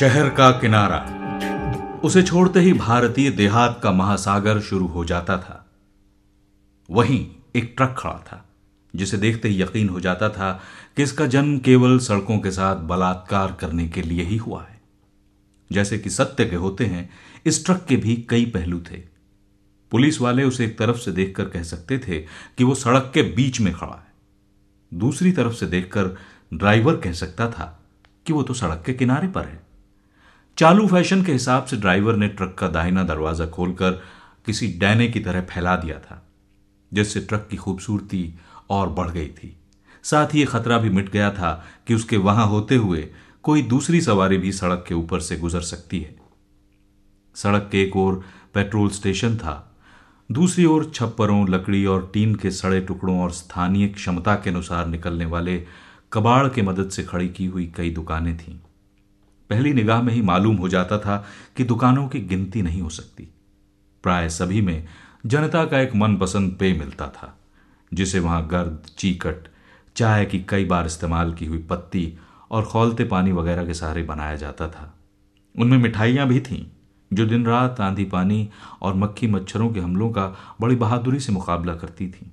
शहर का किनारा। उसे छोड़ते ही भारतीय देहात का महासागर शुरू हो जाता था। वहीं एक ट्रक खड़ा था, जिसे देखते ही यकीन हो जाता था कि इसका जन्म केवल सड़कों के साथ बलात्कार करने के लिए ही हुआ है। जैसे कि सत्य के होते हैं, इस ट्रक के भी कई पहलू थे। पुलिस वाले उसे एक तरफ़ से देखकर कह सकते थे कि वो सड़क के बीच में खड़ा है। दूसरी तरफ़ से देखकर ड्राइवर कह सकता था कि वो तो सड़क के किनारे पर है। चालू फ़ैशन के हिसाब से ड्राइवर ने ट्रक का दाहिना दरवाज़ा खोलकर किसी डैने की तरह फैला दिया था, जिससे ट्रक की खूबसूरती और बढ़ गई थी। साथ ही यह खतरा भी मिट गया था कि उसके वहाँ होते हुए कोई दूसरी सवारी भी सड़क के ऊपर से गुजर सकती है। सड़क के एक ओर पेट्रोल स्टेशन था, दूसरी ओर छप्परों, लकड़ी और टीन के सड़े टुकड़ों और स्थानीय क्षमता के अनुसार निकलने वाले कबाड़ के मदद से खड़ी की हुई कई दुकानें थीं। पहली निगाह में ही मालूम हो जाता था कि दुकानों की गिनती नहीं हो सकती। प्राय सभी में जनता का एक मनपसंद पेय मिलता था, जिसे वहाँ गर्द, चीकट, चाय की कई बार इस्तेमाल की हुई पत्ती और खोलते पानी वगैरह के सहारे बनाया जाता था। उनमें मिठाइयाँ भी थीं, जो दिन रात आंधी पानी और मक्खी मच्छरों के हमलों का बड़ी बहादुरी से मुकाबला करती थीं।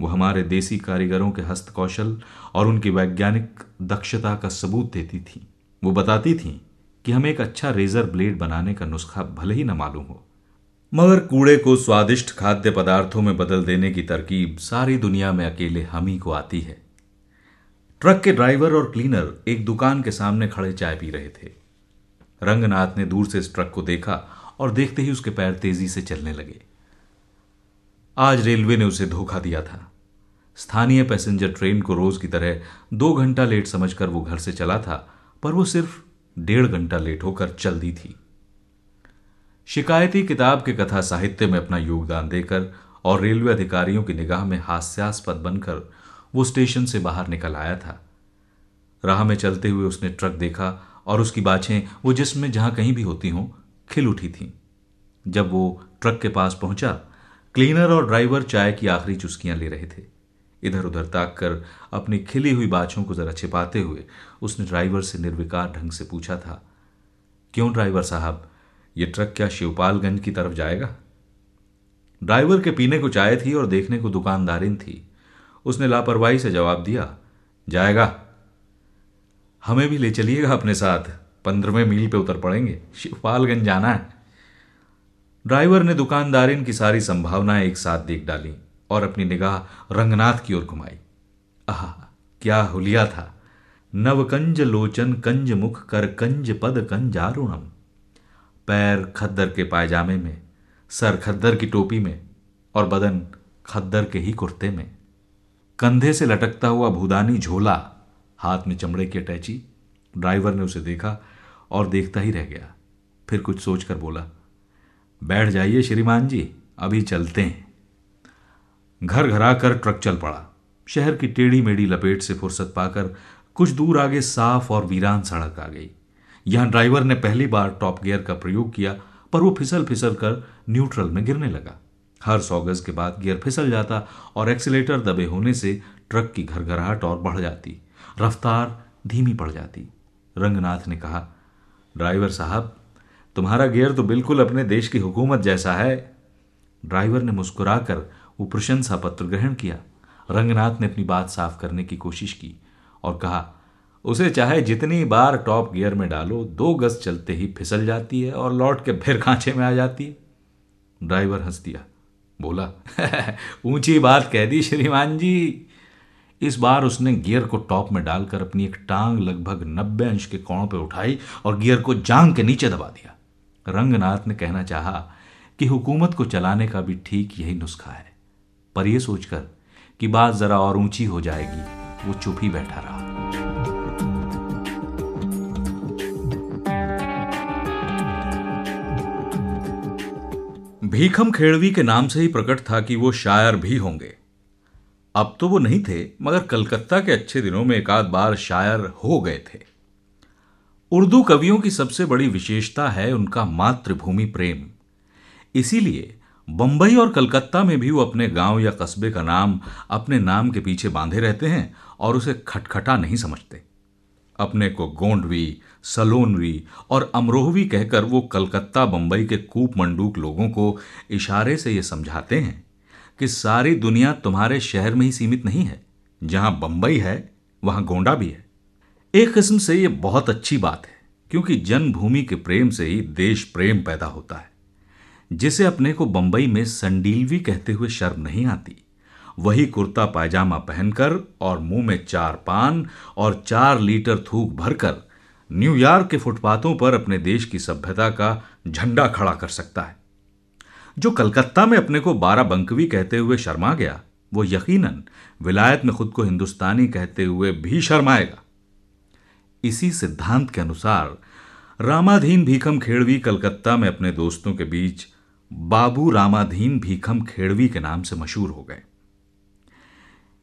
वो हमारे देसी कारीगरों के हस्तकौशल और उनकी वैज्ञानिक दक्षता का सबूत देती थी। वो बताती थी कि हमें एक अच्छा रेजर ब्लेड बनाने का नुस्खा भले ही न मालूम हो, मगर कूड़े को स्वादिष्ट खाद्य पदार्थों में बदल देने की तरकीब सारी दुनिया में अकेले हम ही को आती है। ट्रक के ड्राइवर और क्लीनर एक दुकान के सामने खड़े चाय पी रहे थे। रंगनाथ ने दूर से इस ट्रक को देखा और देखते ही उसके पैर तेज़ी से चलने लगे। आज रेलवे ने उसे धोखा दिया था। स्थानीय पैसेंजर ट्रेन को रोज की तरह दो घंटा लेट समझकर वो घर से चला था पर वो सिर्फ़ डेढ़ घंटा लेट होकर चल दी थी। शिकायती किताब के कथा साहित्य में अपना योगदान देकर और रेलवे अधिकारियों की निगाह में हास्यास्पद बनकर वो स्टेशन से बाहर निकल आया था। राह में चलते हुए उसने ट्रक देखा और उसकी बाछें, वो जिसमें जहाँ कहीं भी होती हों, खिल उठी थीं। जब वो ट्रक के पास पहुँचा, क्लीनर और ड्राइवर चाय की आखिरी चुस्कियाँ ले रहे थे। इधर उधर ताक कर अपनी खिली हुई बाछों को जरा छिपाते हुए उसने ड्राइवर से निर्विकार ढंग से पूछा था, क्यों ड्राइवर साहब, ये ट्रक क्या शिवपालगंज की तरफ़ जाएगा? ड्राइवर के पीने को चाय थी और देखने को दुकानदारिन थी। उसने लापरवाही से जवाब दिया, जाएगा। हमें भी ले चलिएगा अपने साथ। पंद्रहवें मील पे उतर पड़ेंगे। शिवपालगंज जाना है। ड्राइवर ने दुकानदारिन की सारी संभावनाएँ एक साथ देख डाली। और अपनी निगाह रंगनाथ की ओर घुमाई। आह, क्या हुलिया था। नवकंज लोचन कंज मुख कर कंज पद कंजारुणम पैर खद्दर के पायजामे में, सर खद्दर की टोपी में और बदन खद्दर के ही कुर्ते में। कंधे से लटकता हुआ भूदानी झोला, हाथ में चमड़े की अटैची, ड्राइवर ने उसे देखा और देखता ही रह गया। फिर कुछ सोचकर बोला, बैठ जाइए श्रीमान जी, अभी चलते हैं। घर घरा कर ट्रक चल पड़ा। शहर की टेढ़ी मेढ़ी लपेट से फुर्सत पाकर कुछ दूर आगे साफ़ और वीरान सड़क आ गई। यहाँ ड्राइवर ने पहली बार टॉप गियर का प्रयोग किया, पर वो फिसल फिसल कर न्यूट्रल में गिरने लगा। हर सौ गज के बाद गियर फिसल जाता और एक्सीटर दबे होने से ट्रक की घरघराहट और बढ़ जाती। रफ्तार धीमी पड़ जाती। रंगनाथ ने कहा, ड्राइवर साहब, तुम्हारा गियर तो बिल्कुल अपने देश की हुकूमत जैसा है। ड्राइवर ने मुस्कुराकर वो प्रशंसा पत्र ग्रहण किया। रंगनाथ ने अपनी बात साफ़ करने की कोशिश की और कहा, उसे चाहे जितनी बार टॉप गियर में डालो, दो गज चलते ही फिसल जाती है और लौट के फिर खांचे में आ जाती है। ड्राइवर हंस दिया। बोला, ऊँची बात कह दी श्रीमान जी। इस बार उसने गियर को टॉप में डालकर अपनी एक टांग लगभग नब्बे अंश के कोण पर उठाई और गियर को जांग के नीचे दबा दिया। रंगनाथ ने कहना चाहा कि हुकूमत को चलाने का भी ठीक यही नुस्खा है। पर यह सोचकर कि बात जरा और ऊँची हो जाएगी। वो चुप ही बैठा रहा। भीखम खेड़वी के नाम से ही प्रकट था कि वो शायर भी होंगे। अब तो वो नहीं थे, मगर कलकत्ता के अच्छे दिनों में एक आध बार शायर हो गए थे। उर्दू कवियों की सबसे बड़ी विशेषता है उनका मातृभूमि प्रेम। इसीलिए बंबई और कलकत्ता में भी वो अपने गाँव या कस्बे का नाम अपने नाम के पीछे बांधे रहते हैं और उसे खटखटा नहीं समझते। अपने को गोंडवी, सलोनवी और अमरोहवी कहकर वो कलकत्ता, बंबई के कूप मंडूक लोगों को इशारे से ये समझाते हैं कि सारी दुनिया तुम्हारे शहर में ही सीमित नहीं है। जहाँ बंबई है, वहाँ गोंडा भी है। एक किस्म से ये बहुत अच्छी बात है, क्योंकि जन्मभूमि के प्रेम से ही देश प्रेम पैदा होता है। जिसे अपने को बंबई में संडीलवी कहते हुए शर्म नहीं आती। वही कुर्ता पायजामा पहनकर और मुँह में चार पान और चार लीटर थूक भरकर न्यूयॉर्क के फुटपाथों पर अपने देश की सभ्यता का झंडा खड़ा कर सकता है। जो कलकत्ता में अपने को बारा बंकवी कहते हुए शर्मा गया, वो यकीनन विलायत में खुद को हिंदुस्तानी कहते हुए भी शर्माएगा। इसी सिद्धांत के अनुसार रामाधीन भीखम खेड़वी कलकत्ता में अपने दोस्तों के बीच बाबू रामाधीन भीखम खेड़वी के नाम से मशहूर हो गए।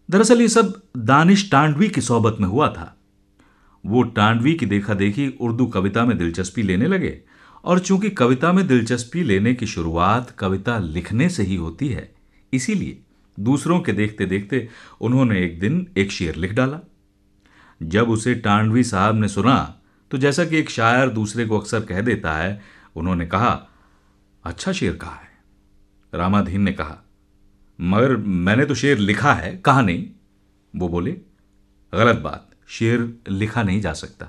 दरअसल ये सब दानिश टांडवी की सोहबत में हुआ था। वो टांडवी की देखा देखी उर्दू कविता में दिलचस्पी लेने लगे और चूँकि कविता में दिलचस्पी लेने की शुरुआत कविता लिखने से ही होती है, इसीलिए दूसरों के देखते देखते उन्होंने एक दिन एक शेर लिख डाला। जब उसे टांडवी साहब ने सुना तो जैसा कि एक शायर दूसरे को अक्सर कह देता है, उन्होंने कहा अच्छा शेर कहा है? रामाधीन ने कहा, मगर मैंने तो शेर लिखा है, कहा नहीं? वो बोले, गलत बात, शेर लिखा नहीं जा सकता।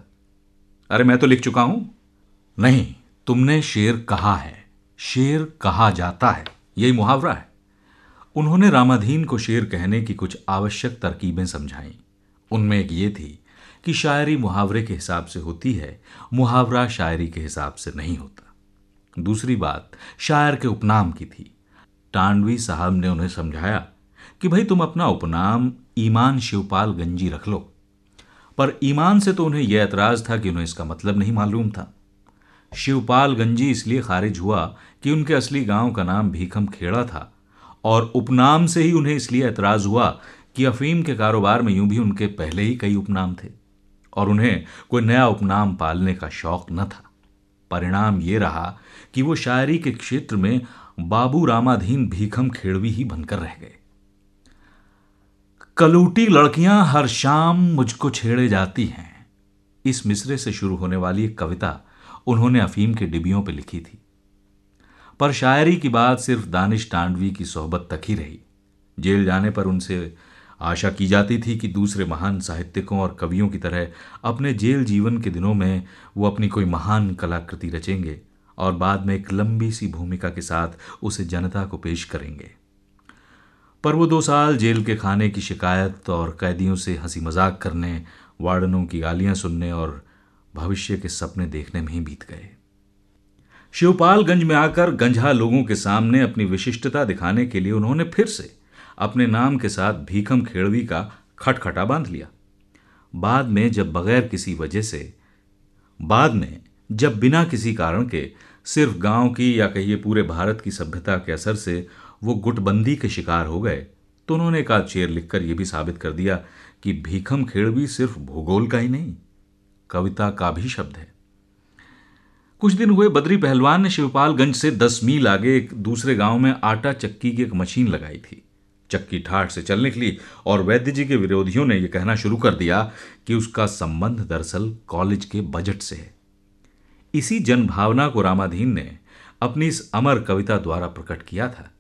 अरे मैं तो लिख चुका हूँ। नहीं, तुमने शेर कहा है, शेर कहा जाता है, यही मुहावरा है। उन्होंने रामाधीन को शेर कहने की कुछ आवश्यक तरकीबें समझाई। उनमें एक ये थी कि शायरी मुहावरे के हिसाब से होती है, मुहावरा शायरी के हिसाब से नहीं होता। दूसरी बात, शायर के उपनाम की थी। टांडवी साहब ने उन्हें समझाया कि भाई तुम अपना उपनाम ईमान शिवपाल गंजी रख लो। पर ईमान से तो उन्हें यह ऐतराज था कि उन्हें इसका मतलब नहीं मालूम था। शिवपाल गंजी इसलिए खारिज हुआ कि उनके असली गाँव का नाम भीखम खेड़ा था और उपनाम से ही उन्हें इसलिए ऐतराज हुआ कि अफीम के कारोबार में यूँ भी उनके पहले ही कई उपनाम थे और उन्हें कोई नया उपनाम पालने का शौक न था। परिणाम ये रहा कि वो शायरी के क्षेत्र में बाबू रामाधीन भीखम खेड़वी ही बनकर रह गए। कलूटी लड़कियाँ हर शाम मुझको छेड़े जाती हैं। इस मिसरे से शुरू होने वाली एक कविता उन्होंने अफीम के डिबियों पर लिखी थी। पर शायरी की बात सिर्फ़ दानिश टांडवी की सोहबत तक ही रही। जेल जाने पर उनसे आशा की जाती थी कि दूसरे महान साहित्यिकों और कवियों की तरह अपने जेल जीवन के दिनों में वो अपनी कोई महान कलाकृति रचेंगे। और बाद में एक लंबी सी भूमिका के साथ उसे जनता को पेश करेंगे। पर वो दो साल जेल के खाने की शिकायत और कैदियों से हँसी मज़ाक करने, वार्डनों की गालियाँ सुनने और भविष्य के सपने देखने में ही बीत गए। शिवपालगंज में आकर गंजा लोगों के सामने अपनी विशिष्टता दिखाने के लिए उन्होंने फिर से अपने नाम के साथ भीखम खेड़वी का खटखटा बाँध लिया। बाद में जब बगैर किसी वजह से, बाद में जब बिना किसी कारण के सिर्फ़ गाँव की या कहिए पूरे भारत की सभ्यता के असर से वो गुटबंदी के शिकार हो गए। तो उन्होंने एक शेर लिखकर यह भी साबित कर दिया कि भीखम खेड़वी सिर्फ़ भूगोल का ही नहीं, कविता का भी शब्द है। कुछ दिन हुए, बद्री पहलवान ने शिवपालगंज से दस मील आगे एक दूसरे गाँव में आटा चक्की की एक मशीन लगाई थी। चक्की ठाठ से चलने निकली और वैद्य जी के विरोधियों ने यह कहना शुरू कर दिया कि उसका संबंध दरअसल कॉलेज के बजट से है। इसी जनभावना को रामाधीन ने अपनी इस अमर कविता द्वारा प्रकट किया था।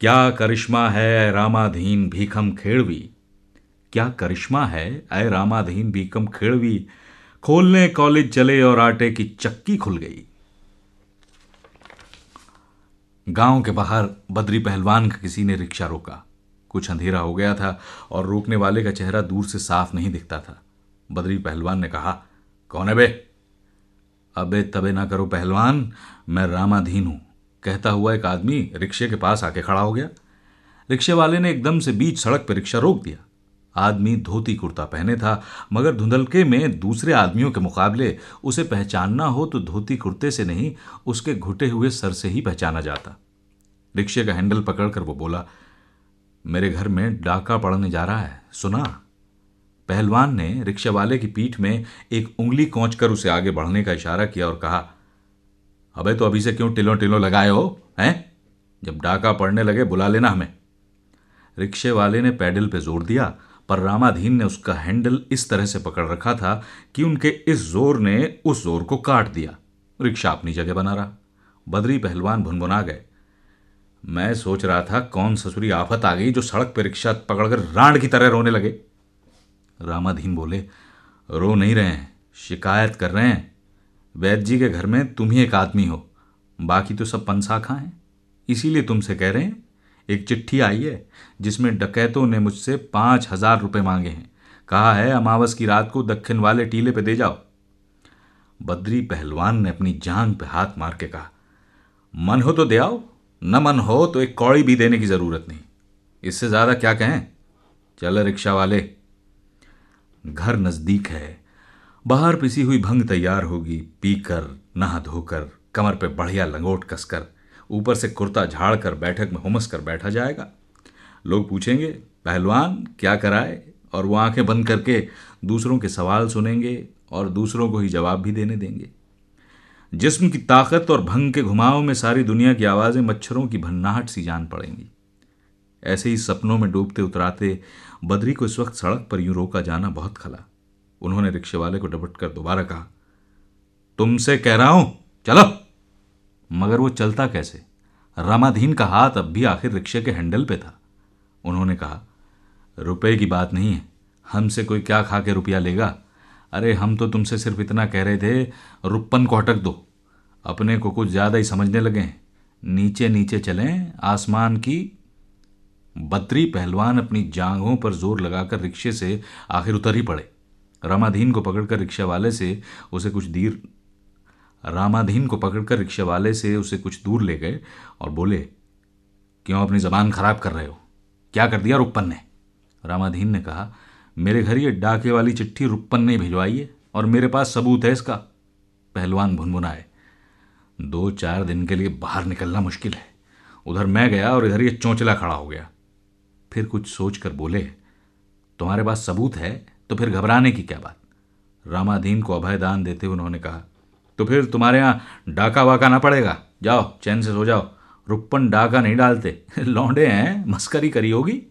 क्या करिश्मा है रामाधीन भीखम खेड़वी? क्या करिश्मा है अय रामाधीन भीखम खेड़वी? खोलने कॉलेज चले और आटे की चक्की खुल गई। गाँव के बाहर बद्री पहलवान का किसी ने रिक्शा रोका। कुछ अंधेरा हो गया था और रोकने वाले का चेहरा दूर से साफ़ नहीं दिखता था। बद्री पहलवान ने कहा, कौन है बे? अबे तबे ना करो पहलवान, मैं रामाधीन हूँ। कहता हुआ एक आदमी रिक्शे के पास आके खड़ा हो गया। रिक्शे वाले ने एकदम से बीच सड़क पर रिक्शा रोक दिया। आदमी धोती कुर्ता पहने था, मगर धुंधलके में दूसरे आदमियों के मुकाबले उसे पहचानना हो तो धोती कुर्ते से नहीं, उसके घुटे हुए सर से ही पहचाना जाता। रिक्शे का हैंडल पकड़कर वो बोला, मेरे घर में डाका पड़ने जा रहा है, सुना? पहलवान ने रिक्शा वाले की पीठ में एक उंगली कोच कर उसे आगे बढ़ने का इशारा किया और कहा, अबे तो अभी से क्यों टिलो टिलो लगाए हो, हैं? जब डाका पड़ने लगे, बुला लेना हमें. रिक्शे वाले ने पैडल पे ज़ोर दिया, पर रामाधीन ने उसका हैंडल इस तरह से पकड़ रखा था कि उनके इस ज़ोर ने उस ज़ोर को काट दिया। रिक्शा अपनी जगह बना रहा। बदरी पहलवान भुनभुना गए। मैं सोच रहा था, कौन ससुरी आफत आ गई जो सड़क पर रिक्शा पकड़कर रांड की तरह रोने लगे। रामाधीन बोले, रो नहीं रहे हैं, शिकायत कर रहे हैं। वैद्य जी के घर में तुम ही एक आदमी हो, बाकी तो सब पंसाखा हैं। इसीलिए तुमसे कह रहे हैं, एक चिट्ठी आई है, जिसमें डकैतों ने मुझसे पाँच हज़ार रुपये मांगे हैं। कहा है, अमावस की रात को दक्षिण वाले टीले पे दे जाओ। बद्री पहलवान ने अपनी जान पे हाथ मार के कहा, मन हो तो दे आओ, न मन हो तो एक कौड़ी भी देने की ज़रूरत नहीं। इससे ज़्यादा क्या कहें? चल रिक्शा वाले घर नज़दीक है। बाहर पिसी हुई भंग तैयार होगी, पीकर, नहा धोकर, कमर पे बढ़िया लंगोट कसकर, ऊपर से कुर्ता झाड़ कर बैठक में हुमस कर बैठा जाएगा। लोग पूछेंगे, पहलवान, क्या कराए? और वो आँखें बंद करके दूसरों के सवाल सुनेंगे और दूसरों को ही जवाब भी देने देंगे। जिस्म की ताकत और भंग के घुमाव में सारी दुनिया की आवाज़ें मच्छरों की भन्नाहट सी जान पड़ेंगी। ऐसे ही सपनों में डूबते उतराते बद्री को इस वक्त सड़क पर यूँ रोका जाना बहुत खला। उन्होंने रिक्शे वाले को डबट कर दोबारा कहा, तुमसे कह रहा हूँ, चलो। मगर वो चलता कैसे? रामाधीन का हाथ अब भी आखिर रिक्शे के हैंडल पे था। उन्होंने कहा, रुपए की बात नहीं है, हमसे कोई क्या खा के रुपया लेगा? अरे, हम तो तुमसे सिर्फ़ इतना कह रहे थे रुपन को हटक दो। अपने को कुछ ज़्यादा ही समझने लगे हैं। नीचे नीचे चलें, आसमान की बद्री पहलवान अपनी जांघों पर ज़ोर लगाकर रिक्शे से आखिर उतर ही पड़े। रामाधीन को पकड़कर रिक्शा वाले से उसे कुछ देर रामाधीन को पकड़कर रिक्शा वाले से उसे कुछ दूर ले गए और बोले, क्यों अपनी जबान खराब कर रहे हो? क्या कर दिया रुपन ने? रामाधीन ने कहा, मेरे घर ये डाके वाली चिट्ठी रुपन ने भिजवाई है और मेरे पास सबूत है इसका। पहलवान भुनभुनाए, दो चार दिन के लिए बाहर निकलना मुश्किल है। उधर मैं गया और इधर ये चौंचला खड़ा हो गया। फिर कुछ सोच कर बोले, तुम्हारे पास सबूत है तो फिर घबराने की क्या बात? रामाधीन को अभयदान देते हुए उन्होंने कहा तो फिर तुम्हारे यहाँ डाका वाका ना पड़ेगा। जाओ, चैन से सो जाओ। रुपन डाका नहीं डालते। लौंडे हैं, मस्करी करी होगी।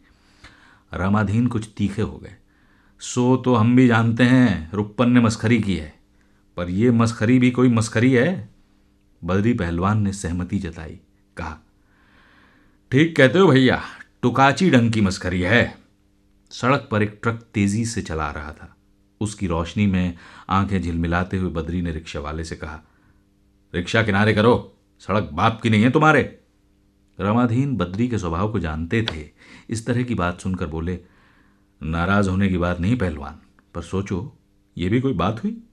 रामाधीन कुछ तीखे हो गए। सो तो हम भी जानते हैं रुपन ने मस्खरी की है। पर यह मस्खरी भी कोई मस्खरी है? बदरी पहलवान ने सहमति जताई, कहा, ठीक कहते हो भैया टुकाची ढंग की मस्करी है। सड़क पर एक ट्रक तेज़ी से चला रहा था। उसकी रोशनी में आँखें झिलमिलाते हुए बद्री ने रिक्शा वाले से कहा, रिक्शा किनारे करो, सड़क बाप की नहीं है तुम्हारे। रमाधीन बद्री के स्वभाव को जानते थे। इस तरह की बात सुनकर बोले, नाराज़ होने की बात नहीं पहलवान, पर सोचो, ये भी कोई बात हुई?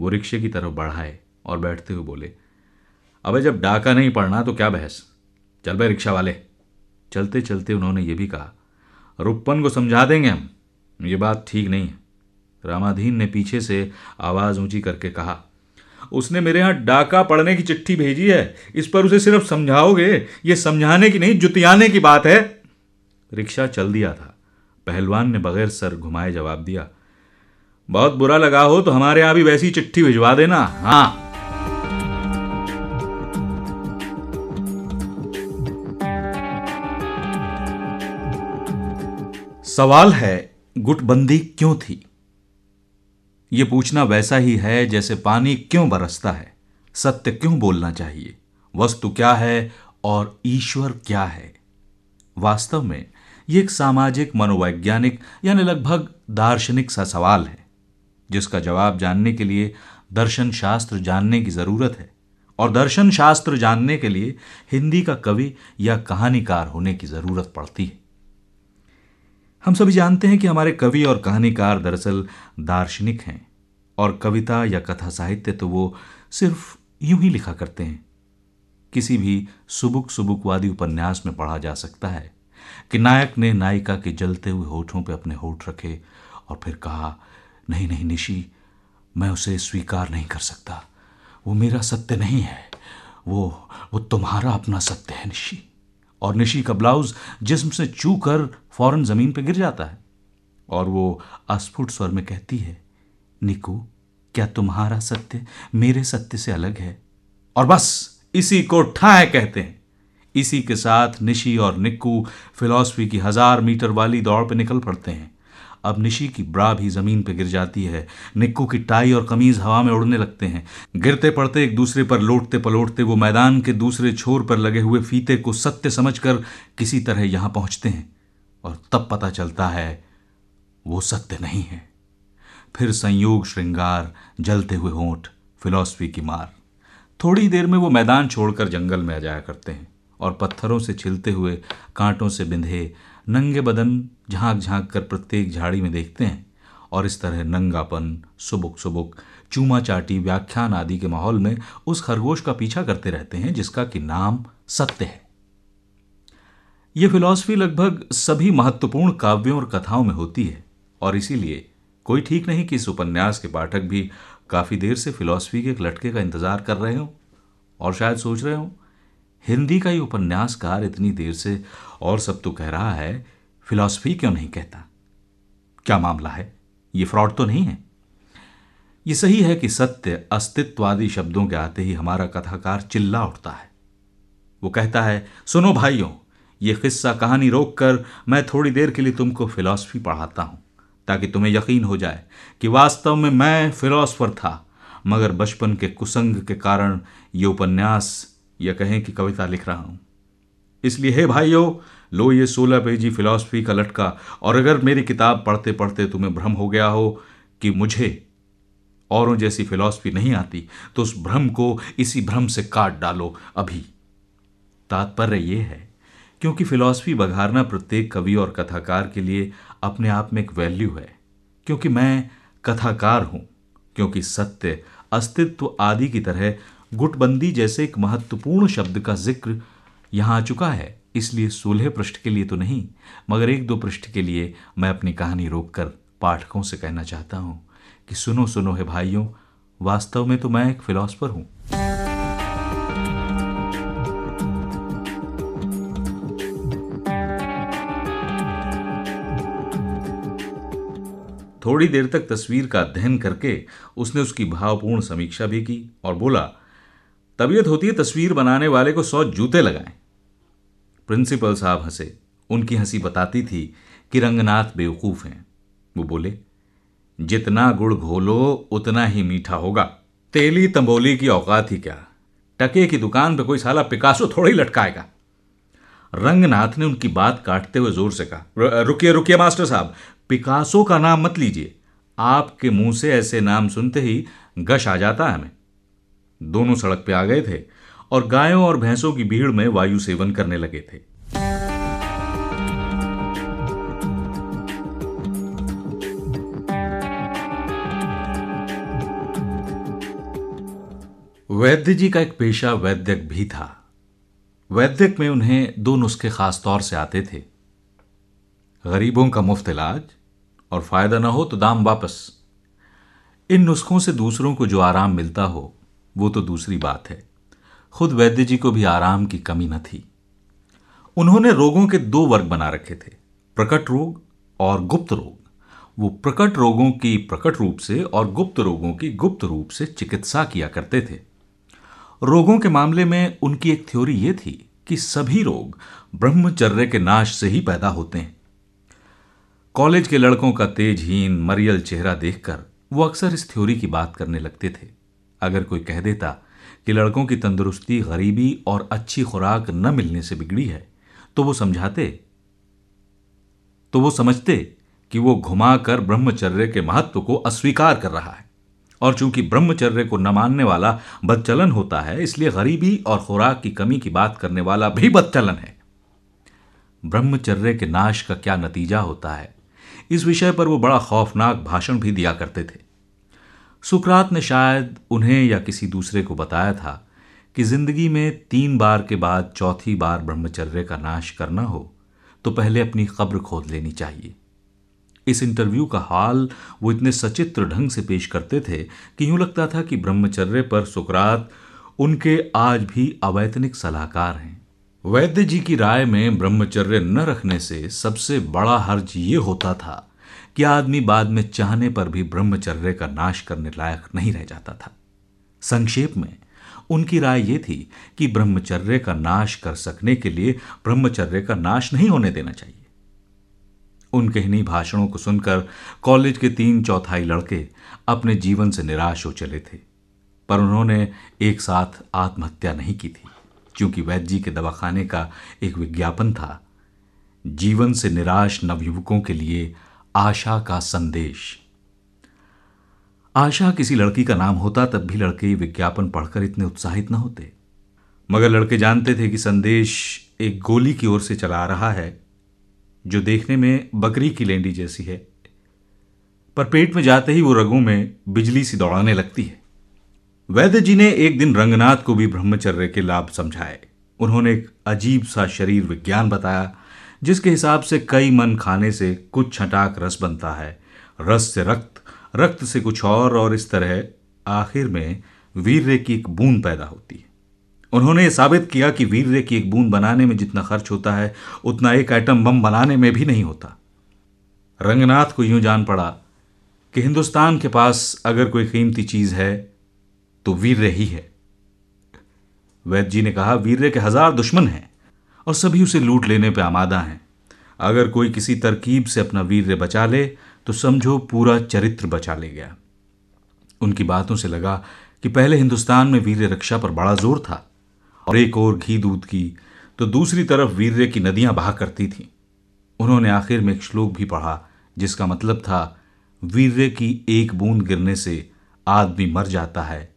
वो रिक्शे की तरफ़ बढ़ाए और बैठते हुए बोले, अबे जब डाका नहीं पड़ना तो क्या बहस? चल भाई रिक्शा वाले चलते चलते उन्होंने ये भी कहा रुपन को समझा देंगे हम, ये बात ठीक नहीं है। रामाधीन ने पीछे से आवाज़ ऊँची करके कहा, उसने मेरे यहाँ डाका पढ़ने की चिट्ठी भेजी है, इस पर उसे सिर्फ़ समझाओगे, ये समझाने की नहीं, जुतियाने की बात है। रिक्शा चल दिया था। पहलवान ने बगैर सर घुमाए जवाब दिया, बहुत बुरा लगा हो तो हमारे यहाँ भी वैसी चिट्ठी भिजवा देना हाँ। सवाल है, गुटबंदी क्यों थी? ये पूछना वैसा ही है जैसे पानी क्यों बरसता है। सत्य क्यों बोलना चाहिए? वस्तु क्या है और ईश्वर क्या है? वास्तव में ये एक सामाजिक, मनोवैज्ञानिक, यानी लगभग दार्शनिक सा सवाल है, जिसका जवाब जानने के लिए दर्शन शास्त्र जानने की ज़रूरत है और दर्शन शास्त्र जानने के लिए हिंदी का कवि या कहानीकार होने की ज़रूरत पड़ती है। हम सभी जानते हैं कि हमारे कवि और कहानीकार दरअसल दार्शनिक हैं, और कविता या कथा साहित्य तो वो सिर्फ़ यूँ ही लिखा करते हैं। किसी भी सुबुक सुबुकवादी उपन्यास में पढ़ा जा सकता है कि नायक ने नायिका के जलते हुए होठों पर अपने होठ रखे और फिर कहा, नहीं नहीं, निशी, मैं उसे स्वीकार नहीं कर सकता। वो मेरा सत्य नहीं है। वो वो तुम्हारा अपना सत्य है, निशी। और निशी का ब्लाउज जिसम से चू कर फ़ौरन ज़मीन पर गिर जाता है। और वो अस्फुट स्वर में कहती है, निकू, क्या तुम्हारा सत्य मेरे सत्य से अलग है? और बस इसी को ठाए कहते हैं। इसी के साथ निशी और निक्कू फिलॉसफी की हज़ार मीटर वाली दौड़ पर निकल पड़ते हैं। अब निशी की ब्रा भी ज़मीन पर गिर जाती है। निक्कू की टाई और कमीज हवा में उड़ने लगते हैं। गिरते पड़ते एक दूसरे पर लौटते पलोटते वो मैदान के दूसरे छोर पर लगे हुए फीते को सत्य समझकर किसी तरह यहाँ पहुँचते हैं और तब पता चलता है वो सत्य नहीं है। फिर संयोग श्रृंगार, जलते हुए होंठ, फिलॉसफी की मार। थोड़ी देर में वो मैदान छोड़कर जंगल में आ जाया करते हैं और पत्थरों से छिलते हुए, कांटों से बिंधे, नंगे बदन झाँक झाँक कर प्रत्येक झाड़ी में देखते हैं। और इस तरह नंगापन, सुबुक सुबुक चूमा चाटी व्याख्यान आदि के माहौल में उस खरगोश का पीछा करते रहते हैं, जिसका कि नाम सत्य है। यह फिलॉसफी लगभग सभी महत्वपूर्ण काव्यों और कथाओं में होती है, और इसीलिए कोई ठीक नहीं कि इस उपन्यास के पाठक भी काफ़ी देर से फिलॉसफी के एक लटके का इंतज़ार कर रहे हो, और शायद सोच रहे हो, हिंदी का ये उपन्यासकार इतनी देर से और सब तो कह रहा है फिलॉसफी क्यों नहीं कहता? क्या मामला है? ये फ्रॉड तो नहीं है? ये सही है कि सत्य अस्तित्ववादी शब्दों के आते ही हमारा कथाकार चिल्ला उठता है। वो कहता है, सुनो भाइयों, ये किस्सा कहानी रोककर मैं थोड़ी देर के लिए तुमको फिलॉसफी पढ़ाता हूँ, ताकि तुम्हें यकीन हो जाए कि वास्तव में मैं फिलॉसफर था, मगर बचपन के कुसंग के कारण ये उपन्यास या कहें कि कविता लिख रहा हूँ। इसलिए हे भाइयों लो ये सोलह पेजी फिलॉसफी का लटका, और अगर मेरी किताब पढ़ते पढ़ते तुम्हें भ्रम हो गया हो कि मुझे औरों जैसी फिलॉसफी नहीं आती तो उस भ्रम को इसी भ्रम से काट डालो। अभी तात्पर्य यह है, क्योंकि फिलॉसफी बघारना प्रत्येक कवि और कथाकार के लिए अपने आप में एक वैल्यू है। क्योंकि मैं कथाकार हूँ, क्योंकि सत्य, अस्तित्व आदि की तरह गुटबंदी जैसे एक महत्वपूर्ण शब्द का ज़िक्र यहाँ आ चुका है। इसलिए सोलह पृष्ठ के लिए तो नहीं, मगर एक दो पृष्ठ के लिए मैं अपनी कहानी रोककर पाठकों से कहना चाहता हूँ कि सुनो सुनो है भाइयों, वास्तव में तो मैं एक फिलोसफर हूँ। थोड़ी देर तक तस्वीर का अध्ययन करके उसने उसकी भावपूर्ण समीक्षा भी की और बोला, तबीयत होती है तस्वीर बनाने वाले को सौ जूते लगाएँ। प्रिंसिपल साहब हंसे। उनकी हँसी बताती थी कि रंगनाथ बेवकूफ़ हैं। वो बोले, जितना गुड़ घोलो, उतना ही मीठा होगा। तेली तंबोली की औकात ही क्या? टके की दुकान पे कोई साला पिकासो थोड़ा लटकाएगा। रंगनाथ ने उनकी बात काटते हुए ज़ोर से कहा रुकिए रुकिए, मास्टर साहब, पिकासो का नाम मत लीजिए। आपके मुँह से ऐसे नाम सुनते ही गश आ जाता है हमें। दोनों सड़क पे आ गए थे। और गायों और भैंसों की भीड़ में वायु सेवन करने लगे थे। वैद्य जी का एक पेशा वैद्यक भी था। वैद्यक में उन्हें दो नुस्खे खास तौर से आते थे। गरीबों का मुफ़्त इलाज और फ़ायदा ना हो तो दाम वापस। इन नुस्खों से दूसरों को जो आराम मिलता हो, वो तो दूसरी बात है। खुद वैद्य जी को भी आराम की कमी न थी। उन्होंने रोगों के दो वर्ग बना रखे थे, प्रकट रोग और गुप्त रोग। वो प्रकट रोगों की प्रकट रूप से और गुप्त रोगों की गुप्त रूप से चिकित्सा किया करते थे। रोगों के मामले में उनकी एक थ्योरी यह थी कि सभी रोग ब्रह्मचर्य के नाश से ही पैदा होते हैं। कॉलेज के लड़कों का तेजहीन, मरियल चेहरा देखकर वो अक्सर इस थ्योरी की बात करने लगते थे। अगर कोई कह देता कि लड़कों की तंदुरुस्ती गरीबी और अच्छी खुराक न मिलने से बिगड़ी है। तो वो समझाते तो वो समझते कि वो घुमाकर ब्रह्मचर्य के महत्व को अस्वीकार कर रहा है। और चूँकि ब्रह्मचर्य को न मानने वाला बदचलन होता है, इसलिए गरीबी और खुराक की कमी की बात करने वाला भी बदचलन है। ब्रह्मचर्य के नाश का क्या नतीजा होता है? इस विषय पर वो बड़ा खौफनाक भाषण भी दिया करते थे। सुकरात ने शायद उन्हें या किसी दूसरे को बताया था कि ज़िंदगी में तीन बार के बाद चौथी बार ब्रह्मचर्य का नाश करना हो तो पहले अपनी कब्र खोद लेनी चाहिए। इस इंटरव्यू का हाल वो इतने सचित्र ढंग से पेश करते थे कि यूँ लगता था कि ब्रह्मचर्य पर सुकरात उनके आज भी अवैतनिक सलाहकार हैं। वैद्य जी की राय में ब्रह्मचर्य न रखने से सबसे बड़ा हर्ज ये होता था कि आदमी बाद में चाहने पर भी ब्रह्मचर्य का नाश करने लायक नहीं रह जाता था? संक्षेप में, उनकी राय यह थी कि ब्रह्मचर्य का नाश कर सकने के लिए ब्रह्मचर्य का नाश नहीं होने देना चाहिए। उनके इन्हीं भाषणों को सुनकर कॉलेज के तीन चौथाई लड़के अपने जीवन से निराश हो चले थे, पर उन्होंने एक साथ आत्महत्या नहीं की थी, क्योंकि वैद्य जी के दवाखाने का एक विज्ञापन था। जीवन से निराश नवयुवकों के लिए आशा का संदेश। आशा किसी लड़की का नाम होता तब भी लड़के विज्ञापन पढ़कर इतने उत्साहित न होते। मगर लड़के जानते थे कि संदेश एक गोली की ओर से चला रहा है, जो देखने में बकरी की लेंडी जैसी है। पर पेट में जाते ही वो रगों में बिजली सी दौड़ाने लगती है। वैद्य जी ने एक दिन रंगनाथ को भी ब्रह्मचर्य के लाभ समझाए। उन्होंने एक अजीब सा शरीर विज्ञान बताया जिसके हिसाब से कई मन खाने से कुछ छटाक रस बनता है। रस से रक्त रक्त से कुछ और और इस तरह आखिर में वीर्य की एक बूंद पैदा होती है। उन्होंने साबित किया कि वीर्य की एक बूंद बनाने में जितना खर्च होता है, उतना एक आइटम बम बनाने में भी नहीं होता। रंगनाथ को यूँ जान पड़ा कि हिंदुस्तान के पास अगर कोई कीमती चीज़ है तो वीर्य ही है। वैद्य जी ने कहा, वीर्य के हज़ार दुश्मन हैं। और सभी उसे लूट लेने पर आमादा हैं। अगर कोई किसी तरकीब से अपना वीर्य बचा ले तो समझो पूरा चरित्र बचा ले गया। उनकी बातों से लगा कि पहले हिंदुस्तान में वीर्य रक्षा पर बड़ा ज़ोर था, और एक और घी दूध की तो दूसरी तरफ़ वीर्य की नदियाँ बहा करती थीं। उन्होंने आखिर में एक श्लोक भी पढ़ा, जिसका मतलब था, वीर्य की एक बूंद गिरने से आदमी मर जाता है,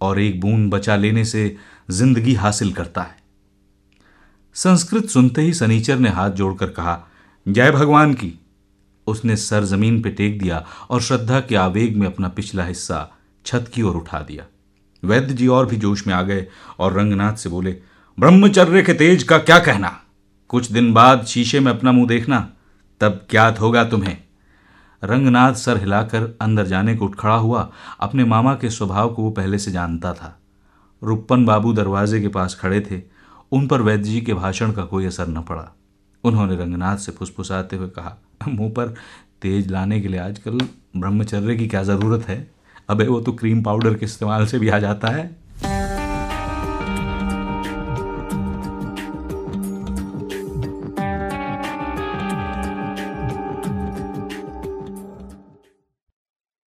और एक बूंद बचा लेने से ज़िंदगी हासिल करता है। संस्कृत सुनते ही सनीचर ने हाथ जोड़कर कहा, जय भगवान की। उसने सर ज़मीन पे टेक दिया और श्रद्धा के आवेग में अपना पिछला हिस्सा छत की ओर उठा दिया। वैद्य जी और भी जोश में आ गए और रंगनाथ से बोले, ब्रह्मचर्य के तेज का क्या कहना? कुछ दिन बाद शीशे में अपना मुँह देखना, तब क्या होगा तुम्हें। रंगनाथ सर हिलाकर अंदर जाने को उठ खड़ा हुआ, अपने मामा के स्वभाव को वो पहले से जानता था। रुप्पन बाबू दरवाजे के पास खड़े थे उन पर वैद्य जी के भाषण का कोई असर न पड़ा। उन्होंने रंगनाथ से फुसफुसाते हुए कहा, मुँह पर तेज लाने के लिए आजकल ब्रह्मचर्य की क्या ज़रूरत है? अबे वो तो क्रीम पाउडर के इस्तेमाल से भी आ जाता है।